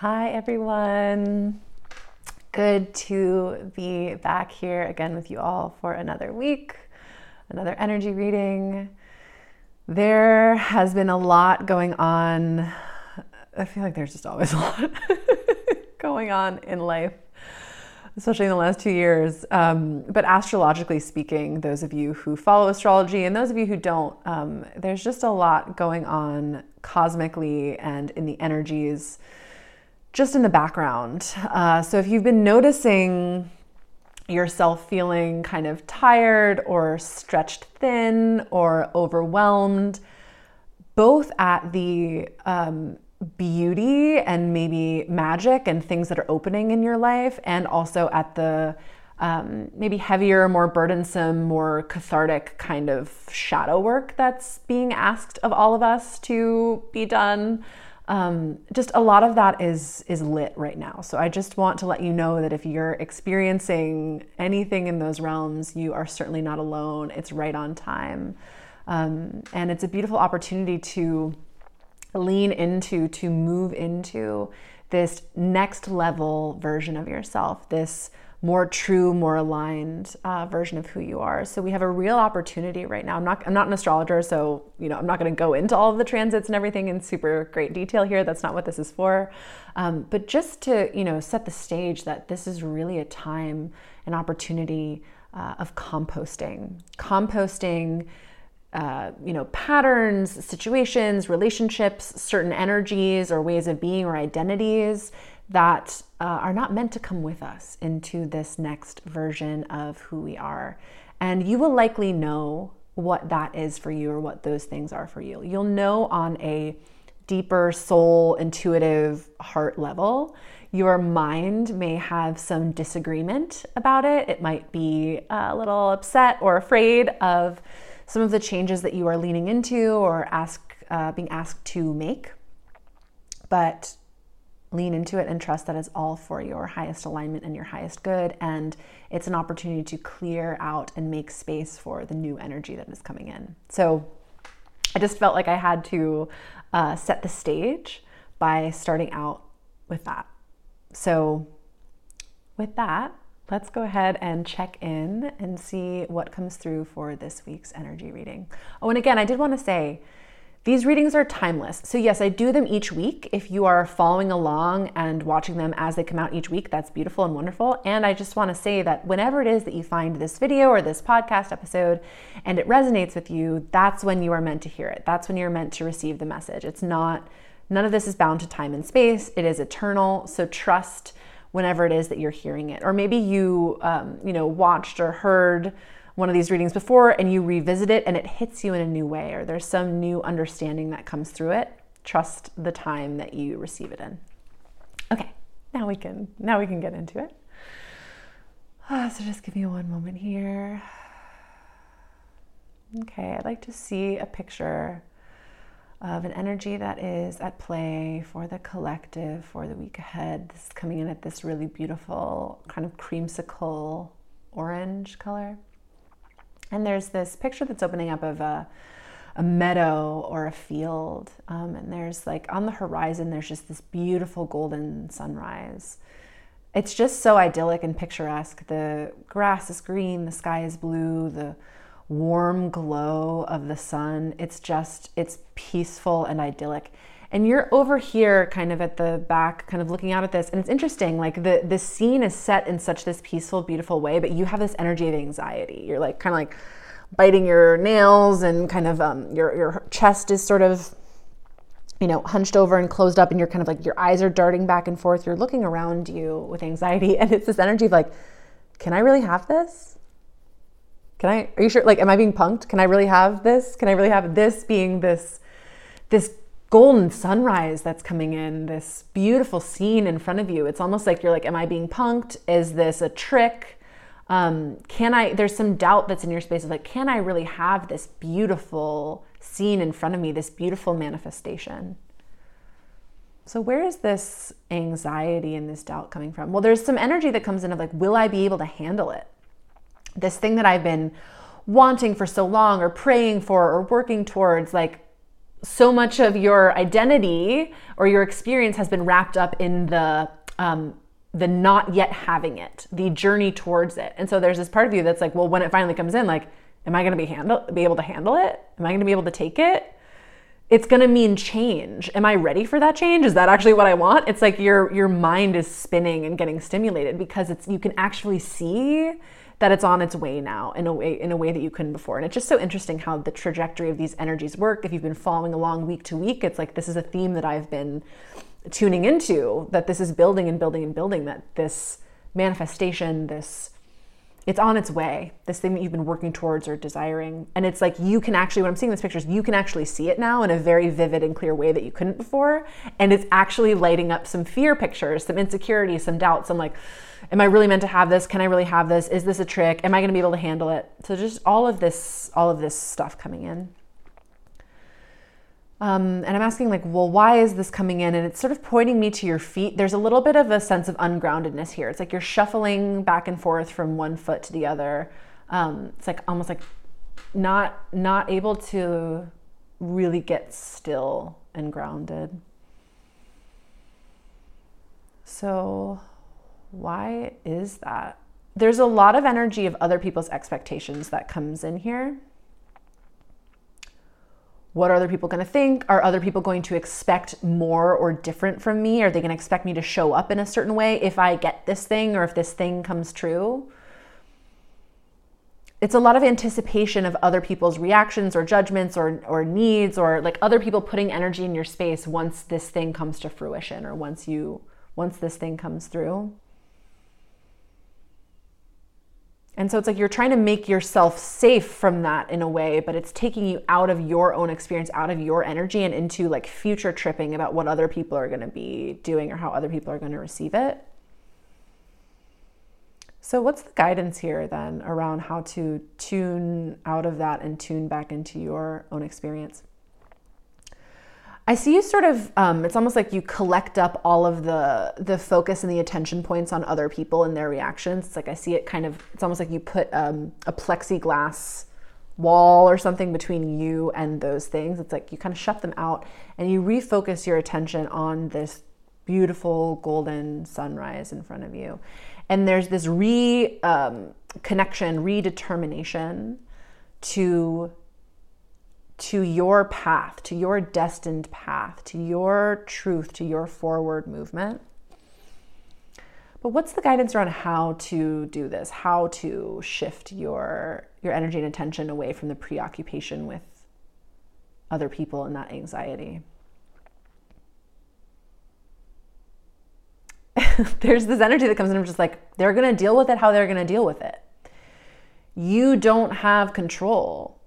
Hi, everyone. Good to be back here again with you all for another week, another energy reading. There has been a lot going on. I feel like there's just always a lot going on in life, especially in the last two years. Um, but astrologically speaking, those of you who follow astrology and those of you who don't, um, there's just a lot going on cosmically and in the energies just in the background. Uh, so if you've been noticing yourself feeling kind of tired or stretched thin or overwhelmed, both at the um, beauty and maybe magic and things that are opening in your life, and also at the um, maybe heavier, more burdensome, more cathartic kind of shadow work that's being asked of all of us to be done um, just a lot of that is is lit right now. So I just want to let you know that if you're experiencing anything in those realms, you are certainly not alone. It's right on time, um, and it's a beautiful opportunity to lean into, to move into this next level version of yourself. This more true, more aligned uh, version of who you are. So we have a real opportunity right now. I'm not I'm not an astrologer, so you know I'm not going to go into all of the transits and everything in super great detail here. That's not what this is for. Um, but just to you know set the stage that this is really a time, an opportunity uh, of composting, composting. Uh, you know, patterns, situations, relationships, certain energies or ways of being or identities that uh, are not meant to come with us into this next version of who we are. And you will likely know what that is for you or what those things are for you. You'll know on a deeper soul, intuitive heart level. Your mind may have some disagreement about it. It might be a little upset or afraid of some of the changes that you are leaning into or ask, uh, being asked to make. But lean into it and trust that it's all for your highest alignment and your highest good. And it's an opportunity to clear out and make space for the new energy that is coming in. So I just felt like I had to uh, set the stage by starting out with that. So, with that, let's go ahead and check in and see what comes through for this week's energy reading. Oh, and again, I did want to say, these readings are timeless. So, yes, I do them each week. If you are following along and watching them as they come out each week, that's beautiful and wonderful. And I just want to say that whenever it is that you find this video or this podcast episode and it resonates with you, that's when you are meant to hear it. That's when you're meant to receive the message. It's not, none of this is bound to time and space, it is eternal. So, trust whenever it is that you're hearing it. Or maybe you, um, you know, watched or heard one of these readings before and you revisit it and it hits you in a new way or there's some new understanding that comes through it, trust the time that you receive it in. Okay, now we can now we can get into it. Uh, so just give me one moment here. Okay, I'd like to see a picture of an energy that is at play for the collective for the week ahead. This is coming in at this really beautiful kind of creamsicle orange color. And there's this picture that's opening up of a, a meadow or a field. Um, and there's like on the horizon, there's just this beautiful golden sunrise. It's just so idyllic and picturesque. The grass is green, the sky is blue, the warm glow of the sun. It's just, it's peaceful and idyllic. And you're over here kind of at the back kind of looking out at this. And it's interesting like the the scene is set in such this peaceful beautiful way but you have this energy of anxiety. You're like kind of like biting your nails and kind of um, your your chest is sort of you know hunched over and closed up and you're kind of like your eyes are darting back and forth. You're looking around you with anxiety and it's this energy of like can i really have this can i are you sure like am i being punked can i really have this can i really have this being this this golden sunrise that's coming in, this beautiful scene in front of you. It's almost like you're like, Am I being punked? Is this a trick? Um, can I, there's some doubt that's in your space of like, Can I really have this beautiful scene in front of me, this beautiful manifestation? So, where is this anxiety and this doubt coming from? Well, there's some energy that comes in of like, Will I be able to handle it? This thing that I've been wanting for so long or praying for or working towards, like, so much of your identity or your experience has been wrapped up in the um, the not yet having it, the journey towards it. And so there's this part of you that's like, well, when it finally comes in, like, am I going to be handle be able to handle it? Am I going to be able to take it? It's going to mean change. Am I ready for that change? Is that actually what I want? It's like your your mind is spinning and getting stimulated because it's you can actually see that it's on its way now in a way in a way that you couldn't before. And it's just so interesting how the trajectory of these energies work. If you've been following along week to week, it's like this is a theme that I've been tuning into that this is building and building and building that this manifestation, this it's on its way, this thing that you've been working towards or desiring. And it's like you can actually, when I'm seeing these pictures, you can actually see it now in a very vivid and clear way that you couldn't before. And it's actually lighting up some fear pictures, some insecurity, some doubts. I'm like, am I really meant to have this? Can I really have this? Is this a trick? Am I going to be able to handle it? So just all of this, all of this stuff coming in. Um, and I'm asking, like, well, why is this coming in? And it's sort of pointing me to your feet. There's a little bit of a sense of ungroundedness here. It's like you're shuffling back and forth from one foot to the other. Um, it's like almost like not not able to really get still and grounded. So, why is that? There's a lot of energy of other people's expectations that comes in here what are other people going to think? Are other people going to expect more or different from me? Are they going to expect me to show up in a certain way if I get this thing or if this thing comes true? It's a lot of anticipation of other people's reactions or judgments or, or needs or like other people putting energy in your space once this thing comes to fruition or once you once this thing comes through. And so it's like you're trying to make yourself safe from that in a way, but it's taking you out of your own experience, out of your energy, and into like future tripping about what other people are going to be doing or how other people are going to receive it. So, what's the guidance here then around how to tune out of that and tune back into your own experience? I see you sort of. Um, it's almost like you collect up all of the the focus and the attention points on other people and their reactions. It's like I see it kind of. It's almost like you put um, a plexiglass wall or something between you and those things. It's like you kind of shut them out and you refocus your attention on this beautiful golden sunrise in front of you. And there's this re um, connection, redetermination to to your path, to your destined path, to your truth, to your forward movement. But what's the guidance around how to do this? How to shift your your energy and attention away from the preoccupation with other people and that anxiety? There's this energy that comes in of just like they're to deal with it how they're to deal with it. You don't have control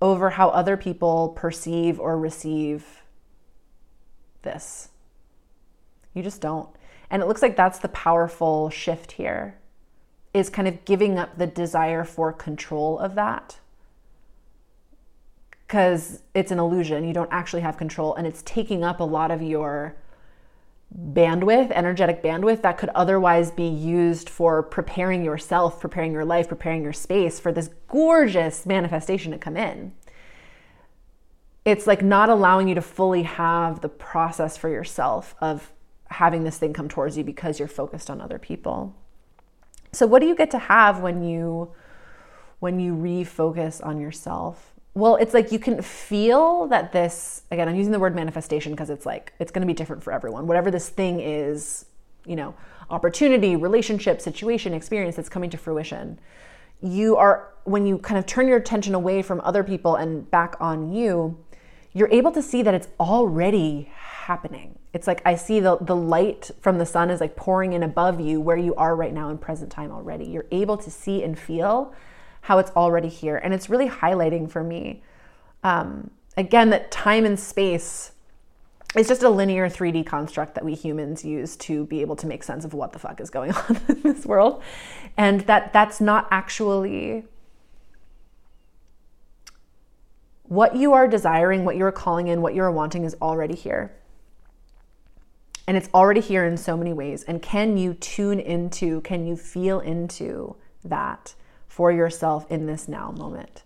over how other people perceive or receive this. You just don't. And it looks like that's the powerful shift here is kind of giving up the desire for control of that. Because it's an illusion. You don't actually have control, and it's taking up a lot of your bandwidth, energetic bandwidth that could otherwise be used for preparing yourself, preparing your life, preparing your space for this gorgeous manifestation to come in. It's like not allowing you to fully have the process for yourself of having this thing come towards you because you're focused on other people. So what do you get to have when you when you refocus on yourself? Well, it's like you can feel that this, again, I'm using the word manifestation because it's like, it's going to be different for everyone. Whatever this thing is, you know, opportunity, relationship, situation, experience that's coming to fruition. You are, when you kind of turn your attention away from other people and back on you, you're able to see that it's already happening. It's like I see the, the light from the sun is like pouring in above you where you are right now in present time already. You're able to see and feel how it's already here. And it's really highlighting for me, um, again, that time and space is just a linear 3D construct that we humans use to be able to make sense of what the fuck is going on in this world. And that that's not actually what you are desiring, what you're calling in, what you're wanting is already here. And it's already here in so many ways. And can you tune into, can you feel into that? For yourself in this now moment.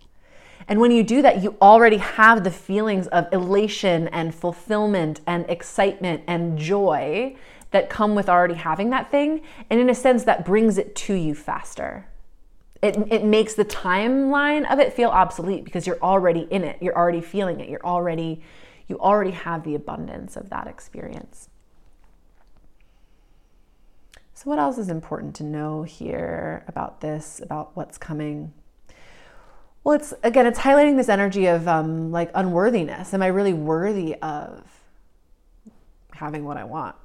And when you do that, you already have the feelings of elation and fulfillment and excitement and joy that come with already having that thing. And in a sense, that brings it to you faster. It, it makes the timeline of it feel obsolete because you're already in it. You're already feeling it. You're already, you already have the abundance of that experience. So, what else is important to know here about this, about what's coming? Well, it's again, it's highlighting this energy of um, like unworthiness. Am I really worthy of having what I want?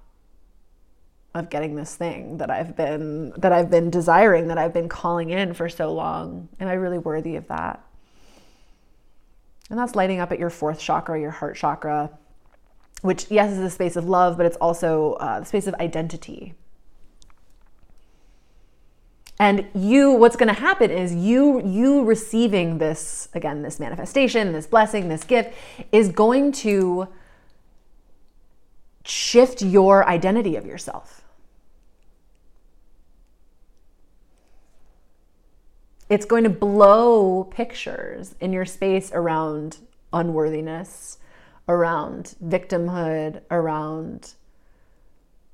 Of getting this thing that I've been that I've been desiring, that I've been calling in for so long. Am I really worthy of that? And that's lighting up at your fourth chakra, your heart chakra, which yes is a space of love, but it's also uh, the space of identity and you what's going to happen is you you receiving this again this manifestation this blessing this gift is going to shift your identity of yourself. It's going to blow pictures in your space around unworthiness around victimhood around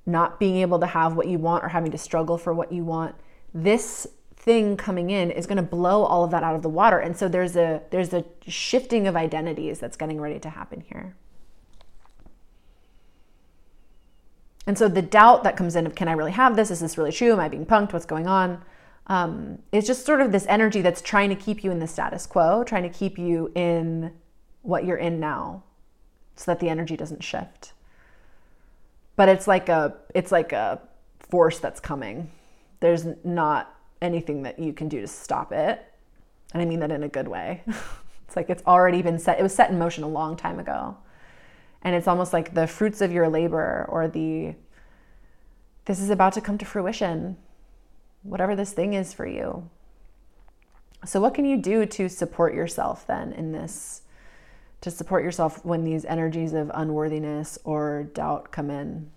not being able to have what you want or having to struggle for what you want this thing coming in is going to blow all of that out of the water. And so there's a there's a shifting of identities that's getting ready to happen here. And so the doubt that comes in of can i really have this? Is this really true? Am i being punked? What's going on? Um, it's just sort of this energy that's trying to keep you in the status quo trying to keep you in what you're in now so that the energy doesn't shift. But it's like a it's like a force that's coming there's not anything that you can do to stop it. And I mean that in a good way. it's like it's already been set, it was set in motion a long time ago. And it's almost like the fruits of your labor or the, this is about to come to fruition, whatever this thing is for you. So, what can you do to support yourself then in this? To support yourself when these energies of unworthiness or doubt come in?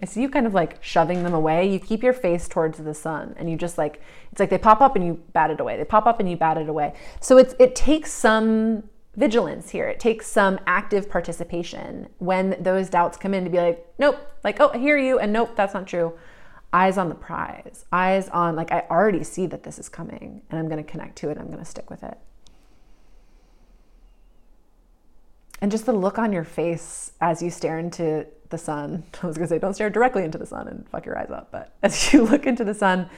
I see you kind of like shoving them away. You keep your face towards the sun and you just like it's like they pop up and you bat it away. They pop up and you bat it away. So it's it takes some vigilance here. It takes some active participation when those doubts come in to be like, nope, like, oh, I hear you, and nope, that's not true. Eyes on the prize, eyes on, like, I already see that this is coming and I'm going to connect to it. I'm going to stick with it. And just the look on your face as you stare into the sun. I was to say, don't stare directly into the sun and fuck your eyes up. But as you look into the sun,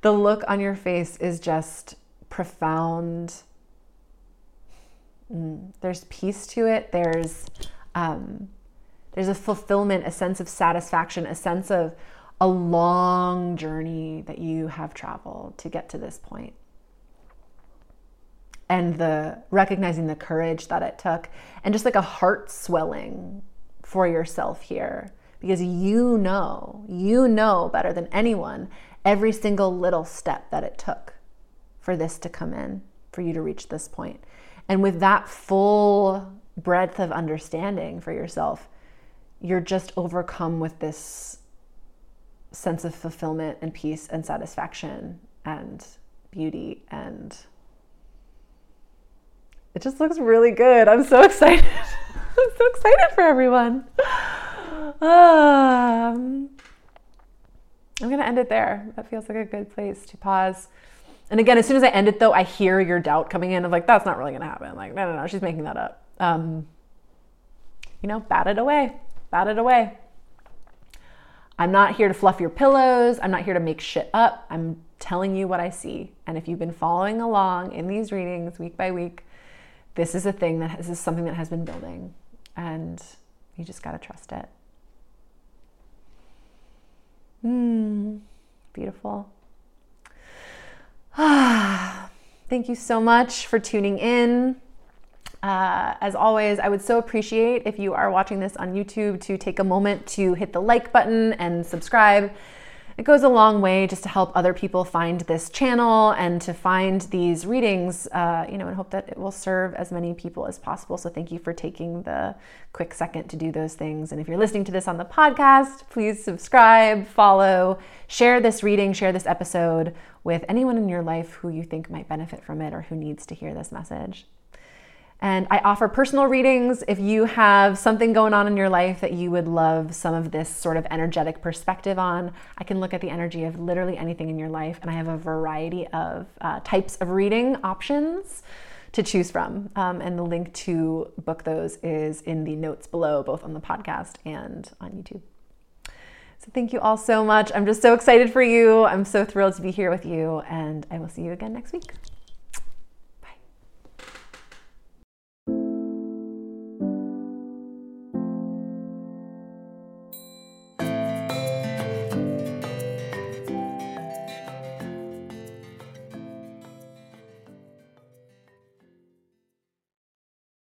the look on your face is just profound. Mm, there's peace to it. There's um, there's a fulfillment, a sense of satisfaction, a sense of a long journey that you have traveled to get to this point. And the recognizing the courage that it took, and just like a heart swelling for yourself here because you know, you know better than anyone every single little step that it took for this to come in, for you to reach this point. And with that full breadth of understanding for yourself, you're just overcome with this sense of fulfillment and peace and satisfaction and beauty and it just looks really good. I'm so excited. I'm so excited for everyone. Um, I'm going to end it there. That feels like a good place to pause. And again, as soon as I end it, though, I hear your doubt coming in of like, that's not really going to happen. Like, no, no, no, she's making that up. Um, you know, bat it away. Bat it away. I'm not here to fluff your pillows. I'm not here to make shit up. I'm telling you what I see. And if you've been following along in these readings week by week, this is a thing that this is something that has been building and you just got to trust it. Hmm, beautiful. Ah, thank you so much for tuning in. Uh, as always, I would so appreciate if you are watching this on YouTube to take a moment to hit the like button and subscribe it goes a long way just to help other people find this channel and to find these readings, uh, you know, and hope that it will serve as many people as possible. So thank you for taking the quick second to do those things. And if you're listening to this on the podcast, please subscribe, follow, share this reading, share this episode with anyone in your life who you think might benefit from it or who needs to hear this message. And I offer personal readings. If you have something going on in your life that you would love some of this sort of energetic perspective on, I can look at the energy of literally anything in your life. And I have a variety of uh, types of reading options to choose from. Um, and the link to book those is in the notes below, both on the podcast and on YouTube. So thank you all so much. I'm just so excited for you. I'm so thrilled to be here with you. And I will see you again next week.